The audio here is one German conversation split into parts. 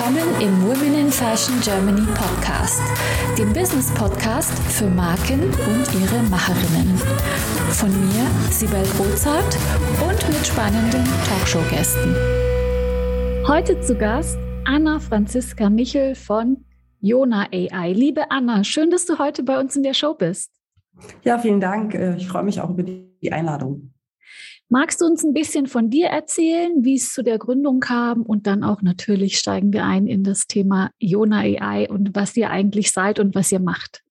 Willkommen im Women in Fashion Germany Podcast, dem Business Podcast für Marken und ihre Macherinnen. Von mir, Sibel Rozart und mit spannenden Talkshow-Gästen. Heute zu Gast Anna Franziska Michel von Jona AI. Liebe Anna, schön, dass du heute bei uns in der Show bist. Ja, vielen Dank. Äh, ich freue mich auch über die Einladung. Magst du uns ein bisschen von dir erzählen, wie es zu der Gründung kam? Und dann auch natürlich steigen wir ein in das Thema Jona AI und was ihr eigentlich seid und was ihr macht.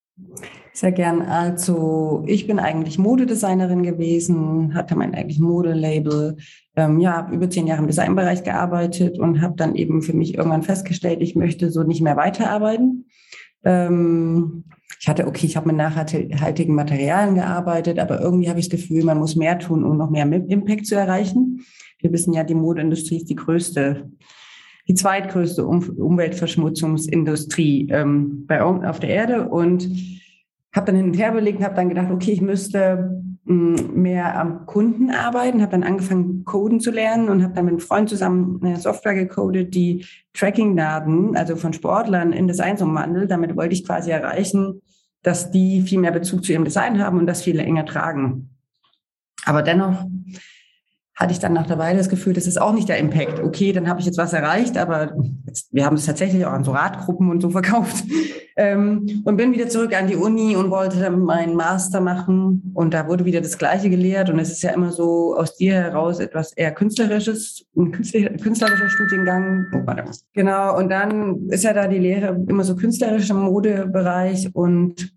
Sehr gern. Also ich bin eigentlich Modedesignerin gewesen, hatte mein eigentlich Modelabel, ähm, ja, über zehn Jahre im Designbereich gearbeitet und habe dann eben für mich irgendwann festgestellt, ich möchte so nicht mehr weiterarbeiten. Ähm, ich hatte, okay, ich habe mit nachhaltigen Materialien gearbeitet, aber irgendwie habe ich das Gefühl, man muss mehr tun, um noch mehr Impact zu erreichen. Wir wissen ja, die Modeindustrie ist die größte, die zweitgrößte um Umweltverschmutzungsindustrie ähm, bei auf der Erde und habe dann hin und her überlegt, habe dann gedacht, okay, ich müsste mehr am Kunden arbeiten, habe dann angefangen, Coden zu lernen und habe dann mit einem Freund zusammen eine Software gecodet, die Tracking-Daten, also von Sportlern in Designs umwandelt. Damit wollte ich quasi erreichen, dass die viel mehr Bezug zu ihrem Design haben und das viel enger tragen. Aber dennoch hatte ich dann nach der Weile das Gefühl, das ist auch nicht der Impact. Okay, dann habe ich jetzt was erreicht, aber jetzt, wir haben es tatsächlich auch an so Radgruppen und so verkauft. Ähm, und bin wieder zurück an die Uni und wollte dann meinen Master machen. Und da wurde wieder das Gleiche gelehrt. Und es ist ja immer so aus dir heraus etwas eher Künstlerisches, ein künstlerischer Studiengang. Oh, warte. Genau. Und dann ist ja da die Lehre immer so künstlerisch im Modebereich. Und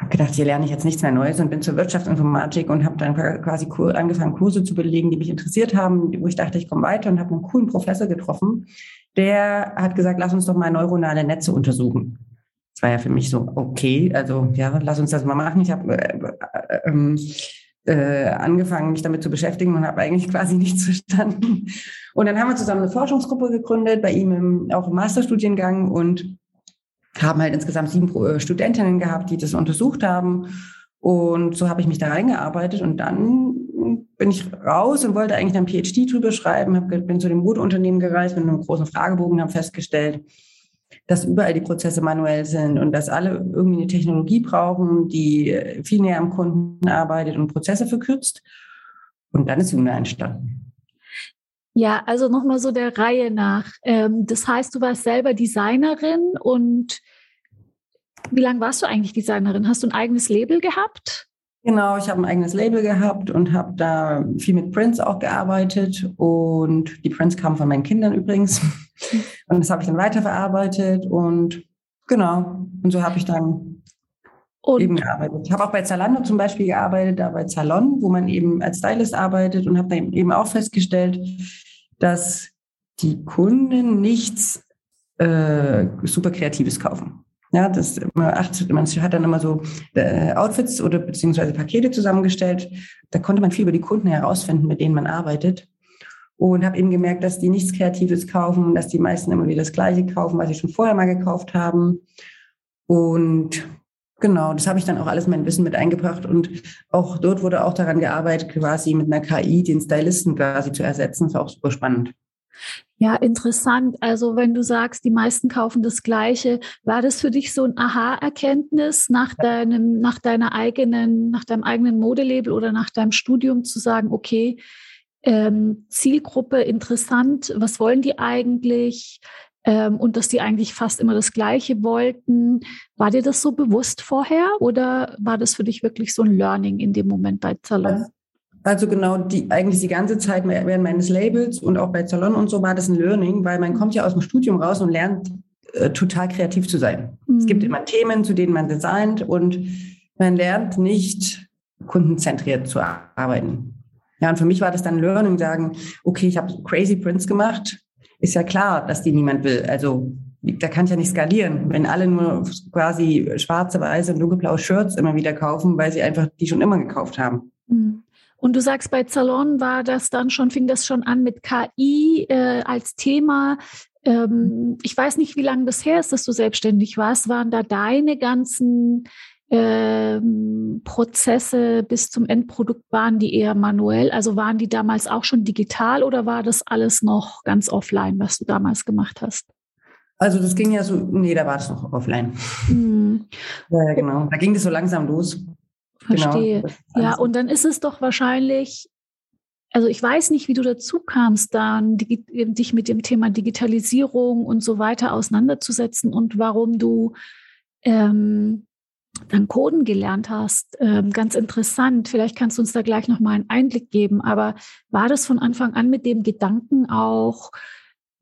habe gedacht, hier lerne ich jetzt nichts mehr Neues und bin zur Wirtschaftsinformatik und habe dann quasi angefangen, Kurse zu belegen, die mich interessiert haben, wo ich dachte, ich komme weiter und habe einen coolen Professor getroffen, der hat gesagt, lass uns doch mal neuronale Netze untersuchen. Das war ja für mich so, okay, also ja, lass uns das mal machen. Ich habe äh, äh, ähm, äh, angefangen, mich damit zu beschäftigen und habe eigentlich quasi nichts verstanden. Und dann haben wir zusammen eine Forschungsgruppe gegründet, bei ihm im, auch im Masterstudiengang und haben halt insgesamt sieben äh, Studentinnen gehabt, die das untersucht haben. Und so habe ich mich da reingearbeitet und dann bin ich raus und wollte eigentlich einen PhD drüber schreiben, hab, bin zu dem Modeunternehmen gereist mit einem großen Fragebogen, habe festgestellt, dass überall die Prozesse manuell sind und dass alle irgendwie eine Technologie brauchen, die viel näher am Kunden arbeitet und Prozesse verkürzt. Und dann ist Luna entstanden. Ja, also nochmal so der Reihe nach. Ähm, das heißt, du warst selber Designerin und wie lange warst du eigentlich Designerin? Hast du ein eigenes Label gehabt? Genau, ich habe ein eigenes Label gehabt und habe da viel mit Prints auch gearbeitet. Und die Prints kamen von meinen Kindern übrigens. Und das habe ich dann weiterverarbeitet. Und genau, und so habe ich dann und eben gearbeitet. Ich habe auch bei Zalando zum Beispiel gearbeitet, da bei Zalon, wo man eben als Stylist arbeitet und habe eben auch festgestellt, dass die Kunden nichts äh, super Kreatives kaufen. Ja, das man hat dann immer so äh, Outfits oder beziehungsweise Pakete zusammengestellt. Da konnte man viel über die Kunden herausfinden, mit denen man arbeitet. Und habe eben gemerkt, dass die nichts Kreatives kaufen, dass die meisten immer wieder das Gleiche kaufen, was sie schon vorher mal gekauft haben. Und genau, das habe ich dann auch alles mein Wissen mit eingebracht. Und auch dort wurde auch daran gearbeitet, quasi mit einer KI den Stylisten quasi zu ersetzen. Das war auch super spannend. Ja, interessant. Also wenn du sagst, die meisten kaufen das Gleiche, war das für dich so ein Aha-Erkenntnis nach deinem, nach deiner eigenen, nach deinem eigenen Modelabel oder nach deinem Studium zu sagen, okay, ähm, Zielgruppe interessant, was wollen die eigentlich? Ähm, und dass die eigentlich fast immer das Gleiche wollten. War dir das so bewusst vorher oder war das für dich wirklich so ein Learning in dem Moment bei Zalon? Also genau, die eigentlich die ganze Zeit während meines Labels und auch bei Salon und so war das ein Learning, weil man kommt ja aus dem Studium raus und lernt äh, total kreativ zu sein. Mhm. Es gibt mhm. immer Themen, zu denen man designt und man lernt nicht kundenzentriert zu arbeiten. Ja, und für mich war das dann Learning, sagen, okay, ich habe Crazy Prints gemacht, ist ja klar, dass die niemand will. Also da kann ich ja nicht skalieren, wenn alle nur quasi schwarze, weiße und dunkelblaue Shirts immer wieder kaufen, weil sie einfach die schon immer gekauft haben. Mhm. Und du sagst, bei Zalon war das dann schon, fing das schon an mit KI äh, als Thema. Ähm, ich weiß nicht, wie lange das her ist, dass du selbstständig warst. Waren da deine ganzen ähm, Prozesse bis zum Endprodukt, waren die eher manuell? Also waren die damals auch schon digital oder war das alles noch ganz offline, was du damals gemacht hast? Also das ging ja so, nee, da war es noch offline. Mhm. Ja, genau. Da ging das so langsam los. Verstehe. Genau. Ja, und dann ist es doch wahrscheinlich, also ich weiß nicht, wie du dazu kamst, dann dich mit dem Thema Digitalisierung und so weiter auseinanderzusetzen und warum du ähm, dann Coden gelernt hast. Ähm, ganz interessant. Vielleicht kannst du uns da gleich noch mal einen Einblick geben. Aber war das von Anfang an mit dem Gedanken auch,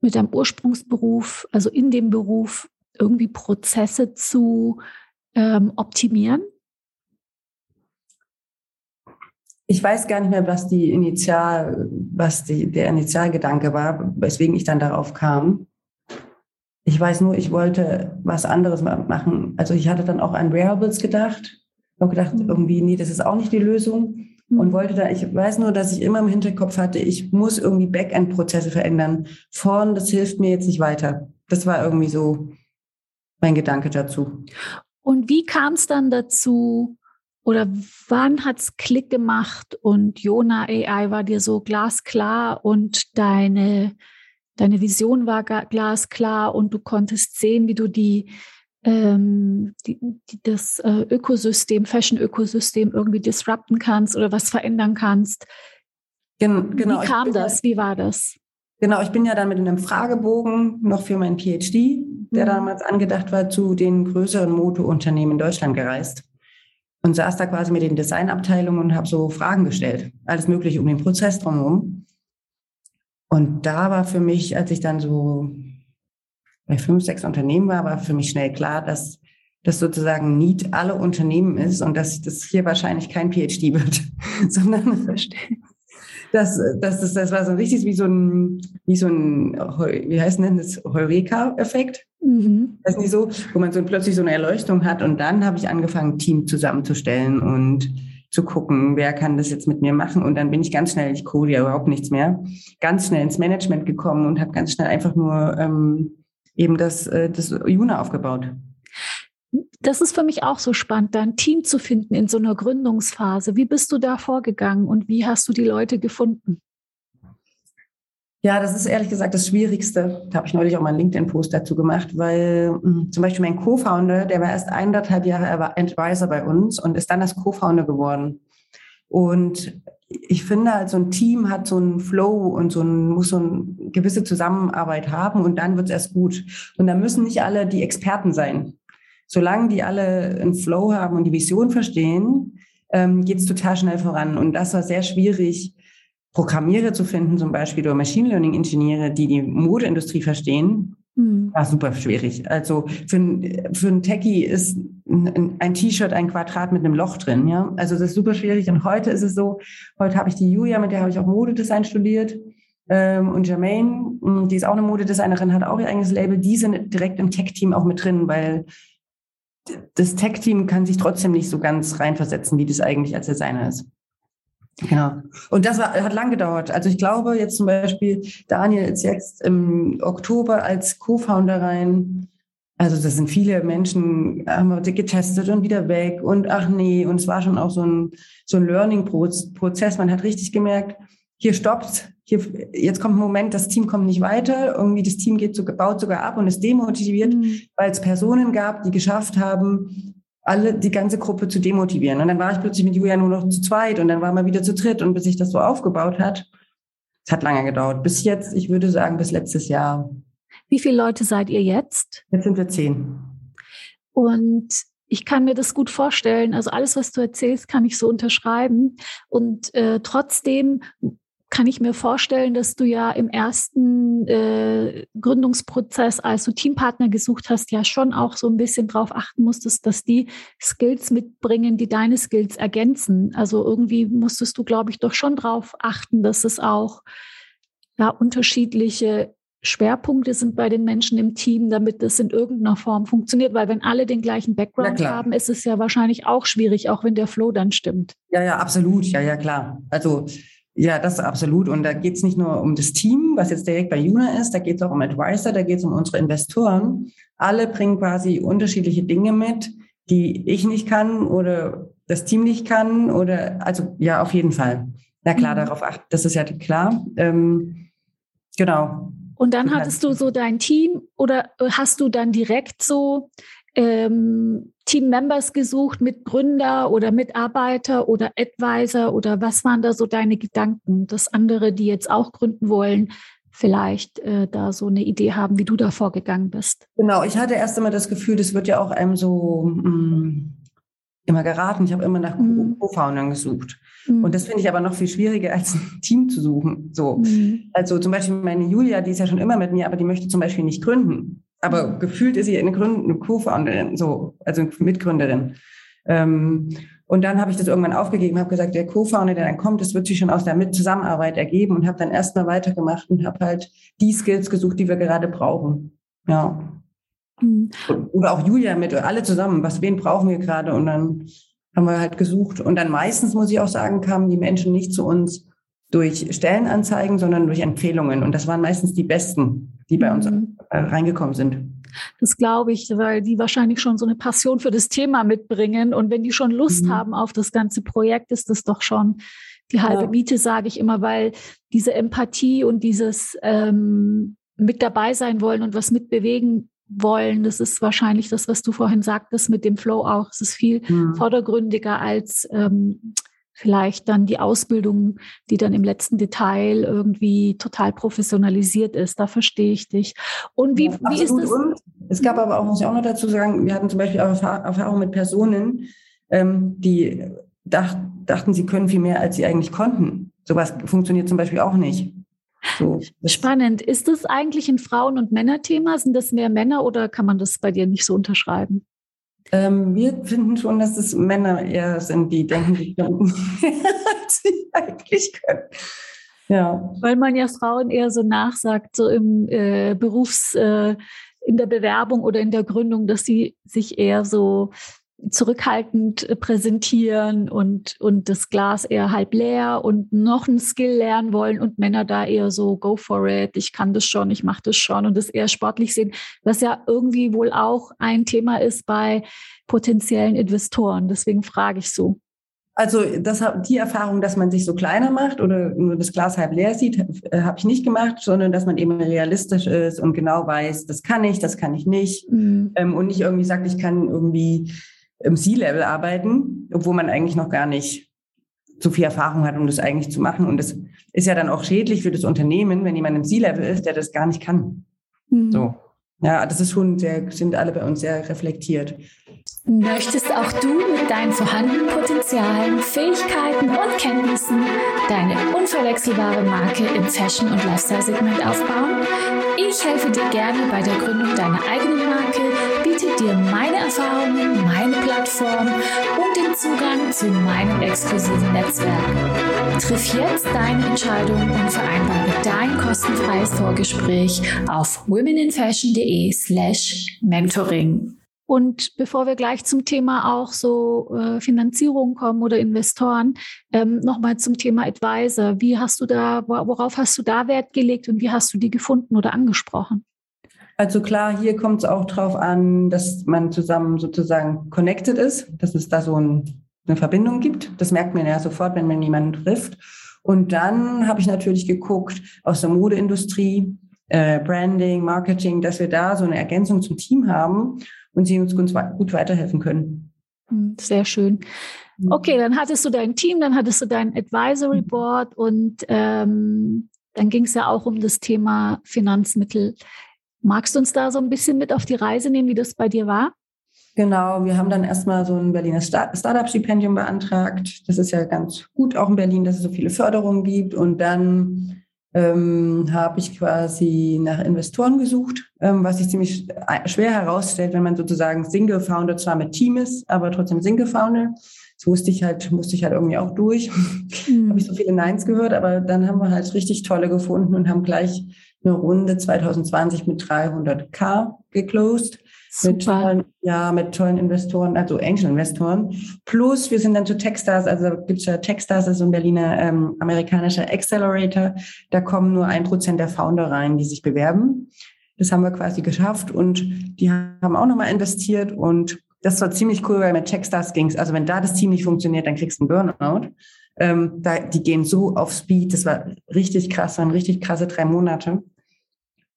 mit deinem Ursprungsberuf, also in dem Beruf, irgendwie Prozesse zu ähm, optimieren? Ich weiß gar nicht mehr, was die Initial, was die, der Initialgedanke war, weswegen ich dann darauf kam. Ich weiß nur, ich wollte was anderes machen. Also ich hatte dann auch an Wearables gedacht. Ich habe gedacht, mhm. irgendwie, nee, das ist auch nicht die Lösung. Mhm. Und wollte da, ich weiß nur, dass ich immer im Hinterkopf hatte, ich muss irgendwie Backend-Prozesse verändern. Vorn, das hilft mir jetzt nicht weiter. Das war irgendwie so mein Gedanke dazu. Und wie kam es dann dazu, oder wann hat es Klick gemacht und Jona AI war dir so glasklar und deine deine Vision war glasklar und du konntest sehen, wie du die, ähm, die, die das äh, Ökosystem, Fashion-Ökosystem irgendwie disrupten kannst oder was verändern kannst. Gen genau. Wie kam das? Wie war das? Genau, ich bin ja dann mit einem Fragebogen noch für meinen PhD, der mhm. damals angedacht war, zu den größeren Motounternehmen in Deutschland gereist und saß da quasi mit den Designabteilungen und habe so Fragen gestellt, alles Mögliche um den Prozess drumherum. Und da war für mich, als ich dann so bei fünf, sechs Unternehmen war, war für mich schnell klar, dass das sozusagen nicht alle Unternehmen ist und dass das hier wahrscheinlich kein PhD wird, sondern das, das, das, das war so richtig wie so ein, wie so ein, wie heißt denn das, Heureka-Effekt. Mhm. Das ist nicht so, wo man so plötzlich so eine Erleuchtung hat und dann habe ich angefangen, ein Team zusammenzustellen und zu gucken, wer kann das jetzt mit mir machen. Und dann bin ich ganz schnell, ich code ja überhaupt nichts mehr, ganz schnell ins Management gekommen und habe ganz schnell einfach nur ähm, eben das, äh, das Juna aufgebaut. Das ist für mich auch so spannend, da Team zu finden in so einer Gründungsphase. Wie bist du da vorgegangen und wie hast du die Leute gefunden? Ja, das ist ehrlich gesagt das Schwierigste. Da habe ich neulich auch mal einen LinkedIn-Post dazu gemacht, weil hm, zum Beispiel mein Co-Founder, der war erst eineinhalb Jahre Advisor bei uns und ist dann das Co-Founder geworden. Und ich finde, halt, so ein Team hat so einen Flow und so ein, muss so eine gewisse Zusammenarbeit haben und dann wird es erst gut. Und da müssen nicht alle die Experten sein. Solange die alle einen Flow haben und die Vision verstehen, ähm, geht es total schnell voran. Und das war sehr schwierig, Programmierer zu finden, zum Beispiel oder Machine Learning Ingenieure, die die Modeindustrie verstehen, mhm. war super schwierig. Also für, für ein Techie ist ein T-Shirt ein Quadrat mit einem Loch drin, ja. Also das ist super schwierig. Und heute ist es so, heute habe ich die Julia, mit der habe ich auch Modedesign studiert. Ähm, und Jermaine, hm, die ist auch eine Modedesignerin, hat auch ihr eigenes Label. Die sind direkt im Tech-Team auch mit drin, weil das Tech-Team kann sich trotzdem nicht so ganz reinversetzen, wie das eigentlich als Designer ist. Genau. Und das war, hat lang gedauert. Also ich glaube jetzt zum Beispiel, Daniel ist jetzt im Oktober als Co-Founder rein. Also das sind viele Menschen, haben wir getestet und wieder weg und ach nee. Und es war schon auch so ein, so ein Learning-Prozess. Man hat richtig gemerkt, hier stoppt, hier, jetzt kommt ein Moment, das Team kommt nicht weiter, irgendwie das Team geht so, baut sogar ab und ist demotiviert, mhm. weil es Personen gab, die geschafft haben, alle, die ganze Gruppe zu demotivieren. Und dann war ich plötzlich mit Julia nur noch zu zweit und dann war man wieder zu dritt und bis sich das so aufgebaut hat, es hat lange gedauert. Bis jetzt, ich würde sagen, bis letztes Jahr. Wie viele Leute seid ihr jetzt? Jetzt sind wir zehn. Und ich kann mir das gut vorstellen. Also alles, was du erzählst, kann ich so unterschreiben. Und äh, trotzdem kann ich mir vorstellen, dass du ja im ersten äh, Gründungsprozess, als du Teampartner gesucht hast, ja schon auch so ein bisschen drauf achten musstest, dass die Skills mitbringen, die deine Skills ergänzen. Also irgendwie musstest du, glaube ich, doch schon drauf achten, dass es auch ja, unterschiedliche Schwerpunkte sind bei den Menschen im Team, damit das in irgendeiner Form funktioniert. Weil wenn alle den gleichen Background haben, ist es ja wahrscheinlich auch schwierig, auch wenn der Flow dann stimmt. Ja, ja, absolut. Ja, ja, klar. Also ja, das absolut. Und da geht es nicht nur um das Team, was jetzt direkt bei Juna ist, da geht es auch um Advisor, da geht es um unsere Investoren. Alle bringen quasi unterschiedliche Dinge mit, die ich nicht kann oder das Team nicht kann oder also ja, auf jeden Fall. Na klar, mhm. darauf achten, das ist ja klar. Ähm, genau. Und dann hattest du so dein Team oder hast du dann direkt so ähm, Team-Members gesucht mit Gründer oder Mitarbeiter oder Advisor oder was waren da so deine Gedanken, dass andere, die jetzt auch gründen wollen, vielleicht äh, da so eine Idee haben, wie du da vorgegangen bist? Genau, ich hatte erst einmal das Gefühl, das wird ja auch einem so mh, mm, immer geraten. Ich habe immer nach mhm. Co-Foundern gesucht. Mhm. Und das finde ich aber noch viel schwieriger, als ein Team zu suchen. So. Mhm. Also zum Beispiel meine Julia, die ist ja schon immer mit mir, aber die möchte zum Beispiel nicht gründen. Aber mhm. gefühlt ist sie eine, eine Co-Founderin, so, also Mitgründerin. Ähm, und dann habe ich das irgendwann aufgegeben, habe gesagt, der Co-Founder, der dann kommt, das wird sich schon aus der Mit Zusammenarbeit ergeben und habe dann erstmal weitergemacht und habe halt die Skills gesucht, die wir gerade brauchen. Ja. Mhm. Oder auch Julia mit, alle zusammen, was, wen brauchen wir gerade? Und dann haben wir halt gesucht. Und dann meistens, muss ich auch sagen, kamen die Menschen nicht zu uns durch Stellenanzeigen, sondern durch Empfehlungen. Und das waren meistens die besten, die bei uns mhm. Äh, reingekommen sind. Das glaube ich, weil die wahrscheinlich schon so eine Passion für das Thema mitbringen. Und wenn die schon Lust mhm. haben auf das ganze Projekt, ist das doch schon die halbe ja. Miete, sage ich immer, weil diese Empathie und dieses ähm, mit dabei sein wollen und was mitbewegen wollen, das ist wahrscheinlich das, was du vorhin sagtest mit dem Flow auch. Es ist viel mhm. vordergründiger als ähm, vielleicht dann die Ausbildung, die dann im letzten Detail irgendwie total professionalisiert ist. Da verstehe ich dich. Und wie, ja, wie ist das? Und es gab aber auch, muss ich auch noch dazu sagen, wir hatten zum Beispiel auch Erfahrungen mit Personen, ähm, die dacht, dachten, sie können viel mehr, als sie eigentlich konnten. Sowas funktioniert zum Beispiel auch nicht. So, Spannend. Ist das eigentlich ein Frauen- und Männerthema? Sind das mehr Männer oder kann man das bei dir nicht so unterschreiben? Ähm, wir finden schon, dass es Männer eher sind, die denken, die können, als sie eigentlich können. Ja. Weil man ja Frauen eher so nachsagt, so im äh, Berufs, äh, in der Bewerbung oder in der Gründung, dass sie sich eher so zurückhaltend äh, präsentieren und, und das Glas eher halb leer und noch ein Skill lernen wollen und Männer da eher so, go for it, ich kann das schon, ich mache das schon und das eher sportlich sehen, was ja irgendwie wohl auch ein Thema ist bei potenziellen Investoren. Deswegen frage ich so. Also das, die Erfahrung, dass man sich so kleiner macht oder nur das Glas halb leer sieht, äh, habe ich nicht gemacht, sondern dass man eben realistisch ist und genau weiß, das kann ich, das kann ich nicht. Mhm. Ähm, und nicht irgendwie sagt, ich kann irgendwie im C-Level arbeiten, obwohl man eigentlich noch gar nicht so viel Erfahrung hat, um das eigentlich zu machen. Und das ist ja dann auch schädlich für das Unternehmen, wenn jemand im C-Level ist, der das gar nicht kann. Mhm. So. Ja, das ist schon sehr, sind alle bei uns sehr reflektiert. Möchtest auch du mit deinen vorhandenen Potenzialen, Fähigkeiten und Kenntnissen deine unverwechselbare Marke im Fashion- und Lifestyle-Segment aufbauen? Ich helfe dir gerne bei der Gründung deiner eigenen Marke, biete dir meine Erfahrungen, meine Plattform und den Zugang zu meinem exklusiven Netzwerk. Triff jetzt deine Entscheidung und vereinbare dein kostenfreies Vorgespräch auf womeninfashion.de slash mentoring. Und bevor wir gleich zum Thema auch so äh, Finanzierung kommen oder Investoren, ähm, nochmal zum Thema Advisor. Wie hast du da, worauf hast du da Wert gelegt und wie hast du die gefunden oder angesprochen? Also klar, hier kommt es auch drauf an, dass man zusammen sozusagen connected ist, dass es da so ein, eine Verbindung gibt. Das merkt man ja sofort, wenn man jemanden trifft. Und dann habe ich natürlich geguckt aus der Modeindustrie, äh, Branding, Marketing, dass wir da so eine Ergänzung zum Team haben und sie uns gut weiterhelfen können. Hm, sehr schön. Mhm. Okay, dann hattest du dein Team, dann hattest du dein Advisory. Board und ähm, dann ging es ja auch um das Thema Finanzmittel. Magst du uns da so ein bisschen mit auf die Reise nehmen, wie das bei dir war? Genau, wir haben dann erstmal so ein Berliner Startup-Stipendium beantragt. Das ist ja ganz gut auch in Berlin, dass es so viele Förderungen gibt. Und dann ähm, habe ich quasi nach Investoren gesucht, ähm, was sich ziemlich schwer herausstellt, wenn man sozusagen Single Founder zwar mit Team ist, aber trotzdem Single Founder. Das wusste ich halt, musste ich halt irgendwie auch durch. Mhm. habe ich so viele Neins gehört, aber dann haben wir halt richtig tolle gefunden und haben gleich eine Runde 2020 mit 300k geclosed. Mit tollen, ja, mit tollen Investoren, also Angel-Investoren. Plus, wir sind dann zu Techstars, also gibt's ja Techstars, das ist so ein Berliner ähm, amerikanischer Accelerator. Da kommen nur ein Prozent der Founder rein, die sich bewerben. Das haben wir quasi geschafft und die haben auch nochmal investiert und das war ziemlich cool, weil mit Techstars ging's. Also wenn da das Team nicht funktioniert, dann kriegst du einen Burnout. Ähm, da, die gehen so auf Speed. Das war richtig krass, waren richtig krasse drei Monate.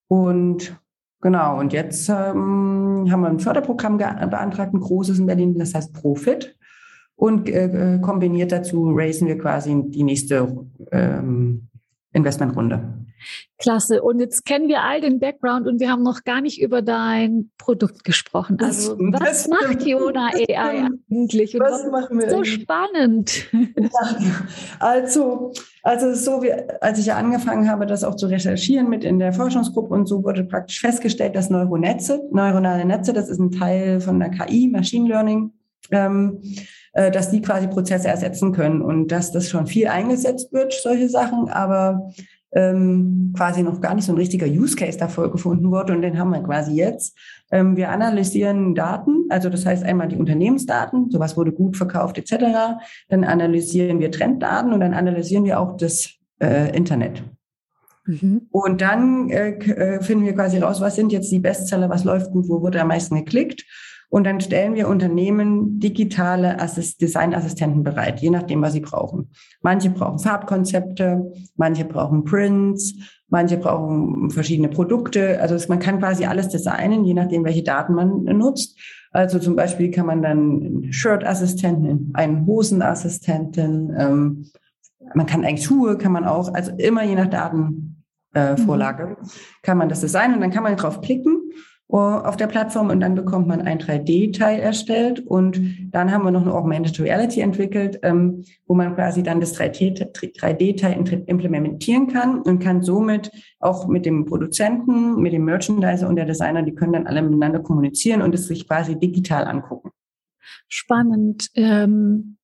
Und genau, und jetzt ähm, haben wir ein Förderprogramm beantragt, ein großes in Berlin, das heißt Profit. Und äh, kombiniert dazu raisen wir quasi die nächste ähm, Investmentrunde. Klasse. Und jetzt kennen wir all den Background und wir haben noch gar nicht über dein Produkt gesprochen. Also was macht Jona AI eigentlich? Und was machen wir? So spannend. Also, also so wie, als ich angefangen habe, das auch zu recherchieren mit in der Forschungsgruppe und so wurde praktisch festgestellt, dass Neuronetze, neuronale Netze, das ist ein Teil von der KI, Machine Learning, ähm, äh, dass die quasi Prozesse ersetzen können und dass das schon viel eingesetzt wird, solche Sachen, aber ähm, quasi noch gar nicht so ein richtiger Use Case davor gefunden wurde und den haben wir quasi jetzt. Ähm, wir analysieren Daten, also das heißt einmal die Unternehmensdaten, sowas wurde gut verkauft etc. Dann analysieren wir Trenddaten und dann analysieren wir auch das äh, Internet. Mhm. Und dann äh, äh finden wir quasi raus, was sind jetzt die Bestseller, was läuft gut, wo wurde am meisten geklickt. Und dann stellen wir Unternehmen digitale Assist Designassistenten bereit, je nachdem, was sie brauchen. Manche brauchen Farbkonzepte, manche brauchen Prints, manche brauchen verschiedene Produkte. Also man kann quasi alles designen, je nachdem, welche Daten man nutzt. Also zum Beispiel kann man dann Shirt-Assistenten, einen Hosenassistenten, ähm, man kann eigentlich Schuhe, kann man auch, also immer je nach Datenvorlage äh, mhm. kann man das designen und dann kann man drauf klicken auf der Plattform und dann bekommt man ein 3D-Teil erstellt und dann haben wir noch eine Augmented Reality entwickelt, ähm, wo man quasi dann das 3D-Teil implementieren kann und kann somit auch mit dem Produzenten, mit dem Merchandiser und der Designer, die können dann alle miteinander kommunizieren und es sich quasi digital angucken. Spannend. Ähm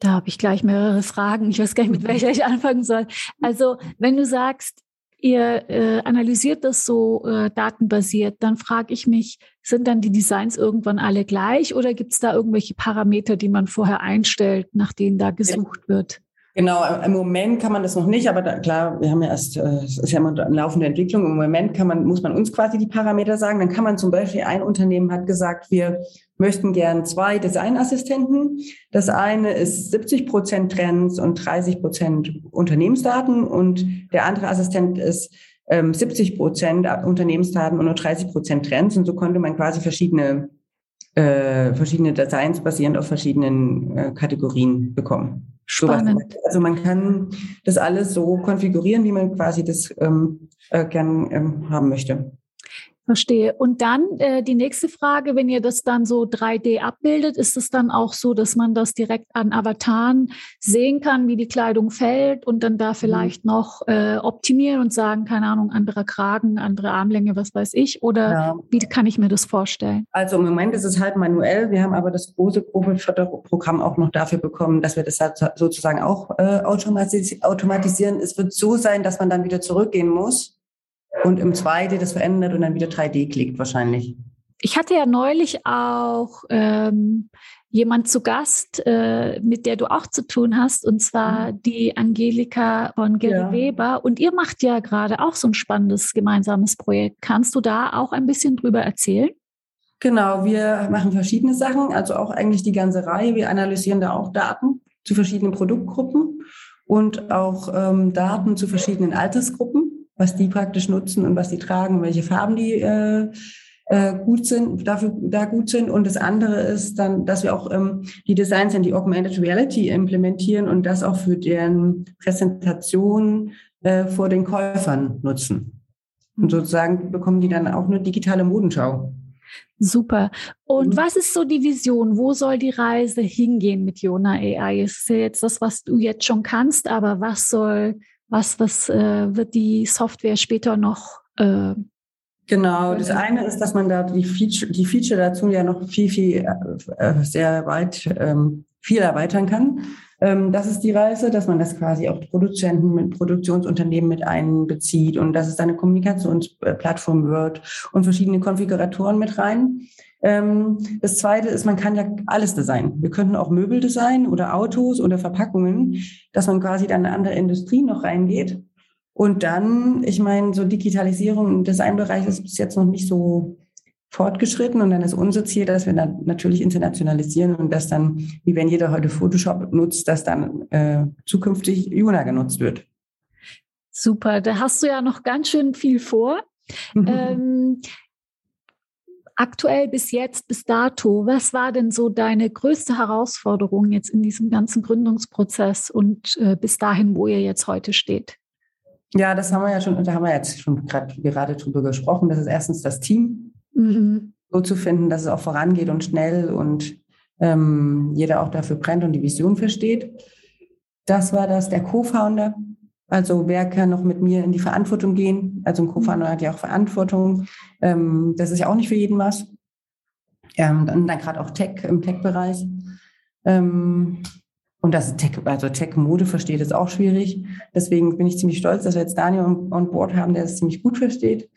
da habe ich gleich mehrere Fragen. Ich weiß gar nicht, mit welcher ich anfangen soll. Also, wenn du sagst, ihr äh, analysiert das so äh, datenbasiert, dann frage ich mich, sind dann die Designs irgendwann alle gleich oder gibt es da irgendwelche Parameter, die man vorher einstellt, nach denen da gesucht wird? Genau, im Moment kann man das noch nicht, aber da, klar, wir haben ja erst, äh, es ist ja immer eine laufende Entwicklung. Im Moment kann man, muss man uns quasi die Parameter sagen. Dann kann man zum Beispiel, ein Unternehmen hat gesagt, wir möchten gern zwei Designassistenten. Das eine ist 70 Prozent Trends und 30 Prozent Unternehmensdaten und der andere Assistent ist ähm, 70 Prozent Unternehmensdaten und nur 30 Prozent Trends. Und so konnte man quasi verschiedene äh, verschiedene Designs basierend auf verschiedenen äh, Kategorien bekommen. Spannend. Also man kann das alles so konfigurieren, wie man quasi das ähm, äh, gern ähm, haben möchte. Verstehe. Und dann äh, die nächste Frage, wenn ihr das dann so 3D abbildet, ist es dann auch so, dass man das direkt an Avataren sehen kann, wie die Kleidung fällt und dann da mhm. vielleicht mhm. noch äh, optimieren und sagen, keine Ahnung, anderer Kragen, andere Armlänge, was weiß ich? Oder ja. wie kann ich mir das vorstellen? Also im Moment ist es halt manuell. Wir haben aber das große Profilförderprogramm auch noch dafür bekommen, dass wir das halt sozusagen auch äh, automatisieren. Es wird so sein, dass man dann wieder zurückgehen muss und im 2D das verändert und dann wieder 3D klickt wahrscheinlich. Ich hatte ja neulich auch ähm, jemand zu Gast, äh, mit der du auch zu tun hast, und zwar mhm. die Angelika von Gary ja. Weber. Und ihr macht ja gerade auch so ein spannendes gemeinsames Projekt. Kannst du da auch ein bisschen drüber erzählen? Genau, wir machen verschiedene Sachen, also auch eigentlich die ganze Reihe. Wir analysieren da auch Daten zu verschiedenen Produktgruppen und auch ähm, Daten zu verschiedenen Altersgruppen was die praktisch nutzen und was die tragen, welche Farben die äh, äh, gut sind, dafür da gut sind. Und das andere ist dann, dass wir auch ähm, die Designs in die Augmented Reality implementieren und das auch für deren Präsentation äh, vor den Käufern nutzen. Und sozusagen bekommen die dann auch eine digitale Modenschau. Super. Und mhm. was ist so die Vision? Wo soll die Reise hingehen mit Jona AI? Es ist ja jetzt das, was du jetzt schon kannst, aber was soll was, was äh, wird die Software später noch? Äh, genau, das eine ist, dass man da die Feature, die Feature dazu ja noch viel, viel, äh, sehr weit ähm, viel erweitern kann. Ähm, das ist die Reise, dass man das quasi auch Produzenten mit Produktionsunternehmen mit einbezieht und dass es eine Kommunikationsplattform wird und verschiedene Konfiguratoren mit rein. Ähm, das zweite ist, man kann ja alles designen. Wir könnten auch Möbel designen oder Autos oder Verpackungen, dass man quasi dann in eine andere Industrie noch reingeht. Und dann, ich meine, so Digitalisierung im Designbereich ist bis jetzt noch nicht so fortgeschritten und dann ist unser Ziel, dass wir dann natürlich internationalisieren und dass dann, wie wenn jeder heute Photoshop nutzt, dass dann äh, zukünftig Juna genutzt wird. Super, da hast du ja noch ganz schön viel vor. ähm, aktuell bis jetzt, bis dato, was war denn so deine größte Herausforderung jetzt in diesem ganzen Gründungsprozess und äh, bis dahin, wo ihr jetzt heute steht? Ja, das haben wir ja schon, da haben wir jetzt schon grad, gerade drüber gesprochen. Das ist erstens das Team, mhm. so zu finden, dass es auch vorangeht und schnell und ähm, jeder auch dafür brennt und die Vision versteht. Das war das, der Co-Founder. Also wer kann noch mit mir in die Verantwortung gehen? Also ein Co-Founder hat ja auch Verantwortung. Ähm, das ist ja auch nicht für jeden was. Ähm, dann, dann gerade auch Tech im Tech-Bereich. Ähm, und das Tech, also Tech-Mode versteht, ist auch schwierig. Deswegen bin ich ziemlich stolz, dass wir jetzt Daniel on, on Board haben, der das ziemlich gut versteht.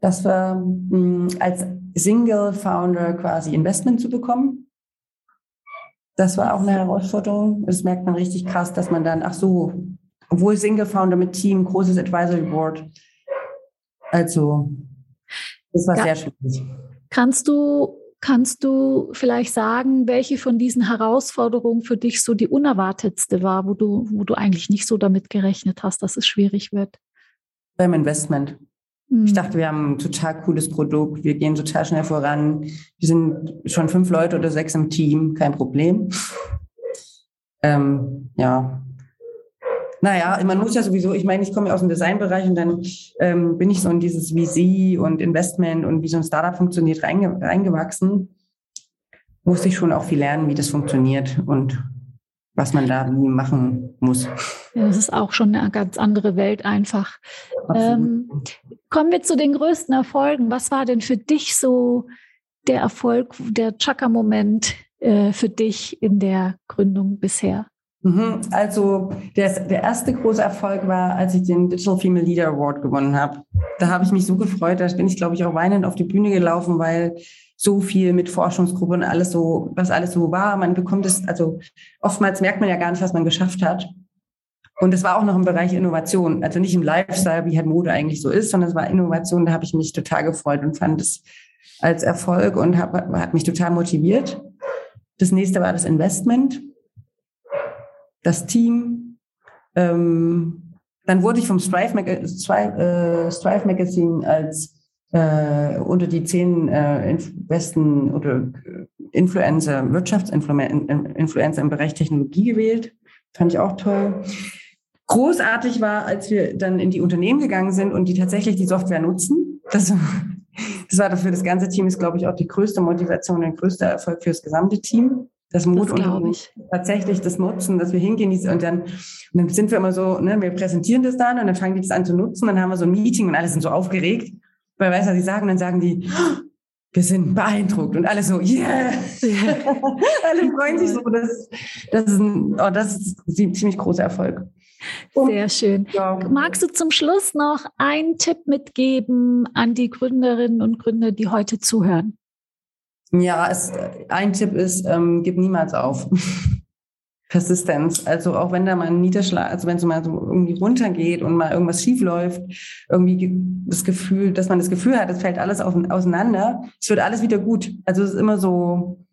Das war mh, als Single-Founder quasi Investment zu bekommen. Das war auch eine Herausforderung. Das merkt man richtig krass, dass man dann, ach so, obwohl Single Founder mit Team, großes Advisory Board. Also, das war ja. sehr schwierig. Kannst du, kannst du vielleicht sagen, welche von diesen Herausforderungen für dich so die unerwartetste war, wo du, wo du eigentlich nicht so damit gerechnet hast, dass es schwierig wird? Beim Investment. Ich hm. dachte, wir haben ein total cooles Produkt, wir gehen total schnell voran. Wir sind schon fünf Leute oder sechs im Team, kein Problem. Ähm, ja, naja, man muss ja sowieso, ich meine, ich komme ja aus dem Designbereich und dann ähm, bin ich so in dieses VC und Investment und wie so ein Startup funktioniert reinge reingewachsen. Musste ich schon auch viel lernen, wie das funktioniert und was man da machen muss. Ja, das ist auch schon eine ganz andere Welt einfach. Ähm, kommen wir zu den größten Erfolgen. Was war denn für dich so der Erfolg, der Chaka-Moment äh, für dich in der Gründung bisher? Mhm. Also der, der erste große Erfolg war, als ich den Digital Female Leader Award gewonnen habe. Da habe ich mich so gefreut, da bin ich, glaube ich, auch weinend auf die Bühne gelaufen, weil so viel mit Forschungsgruppe und alles so, was alles so war. Man bekommt es, also oftmals merkt man ja gar nicht, was man geschafft hat. Und es war auch noch im Bereich Innovation, also nicht im Lifestyle, wie halt Mode eigentlich so ist, sondern es war Innovation, da habe ich mich total gefreut und fand es als Erfolg und hab, hat mich total motiviert. Das nächste war das Investment das Team. Ähm, dann wurde ich vom Strive, Mag Strive, äh, Strive Magazine als äh, unter die zehn äh, besten oder äh, Influencer, Wirtschaftsinfluencer im Bereich Technologie gewählt. Fand ich auch toll. Großartig war, als wir dann in die Unternehmen gegangen sind und die tatsächlich die Software nutzen. Das, das war dafür das ganze Team, ist, glaube ich, auch die größte Motivation, der größte Erfolg für das gesamte Team das Mut das und tatsächlich das Nutzen, dass wir hingehen und dann, und dann sind wir immer so, ne, wir präsentieren das dann und dann fangen die das an zu nutzen, dann haben wir so ein Meeting und alle sind so aufgeregt, weil weiß, was sie sagen, und dann sagen die, wir sind beeindruckt und alle so, yeah! alle freuen sich so. Das, das, ist ein, oh, das ist ein ziemlich großer Erfolg. Sehr schön. Ja. Magst du zum Schluss noch einen Tipp mitgeben an die Gründerinnen und Gründer, die heute zuhören? Ja, es, ein Tipp ist, ähm, gib niemals auf. Persistenz. Also auch wenn da mal ein Niederschlag, also wenn es mal so irgendwie runtergeht und mal irgendwas schief läuft, irgendwie das Gefühl, dass man das Gefühl hat, es fällt alles auseinander, es wird alles wieder gut. Also es ist immer so,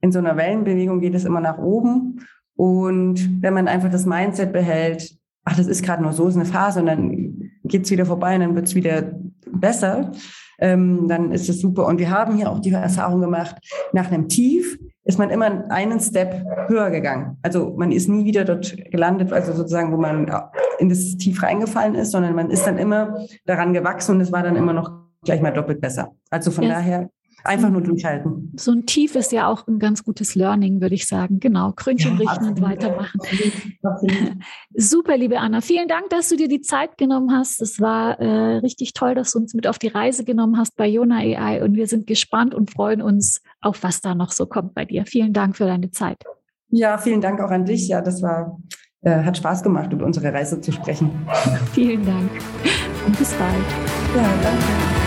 in so einer Wellenbewegung geht es immer nach oben. Und wenn man einfach das Mindset behält, ach, das ist gerade nur so, ist eine Phase und dann geht's wieder vorbei und dann wird's wieder besser, ähm, dann ist es super. Und wir haben hier auch die Erfahrung gemacht, nach einem Tief ist man immer einen Step höher gegangen. Also man ist nie wieder dort gelandet, also sozusagen, wo man in das Tief reingefallen ist, sondern man ist dann immer daran gewachsen und es war dann immer noch gleich mal doppelt besser. Also von yes. daher Einfach nur durchhalten. So ein Tief ist ja auch ein ganz gutes Learning, würde ich sagen. Genau, Krönchen ja, richten und weitermachen. Super, liebe Anna. Vielen Dank, dass du dir die Zeit genommen hast. Es war äh, richtig toll, dass du uns mit auf die Reise genommen hast bei Jona AI und wir sind gespannt und freuen uns auf, was da noch so kommt bei dir. Vielen Dank für deine Zeit. Ja, vielen Dank auch an dich. Ja, das war, äh, hat Spaß gemacht, über unsere Reise zu sprechen. vielen Dank und bis bald. Ja, danke.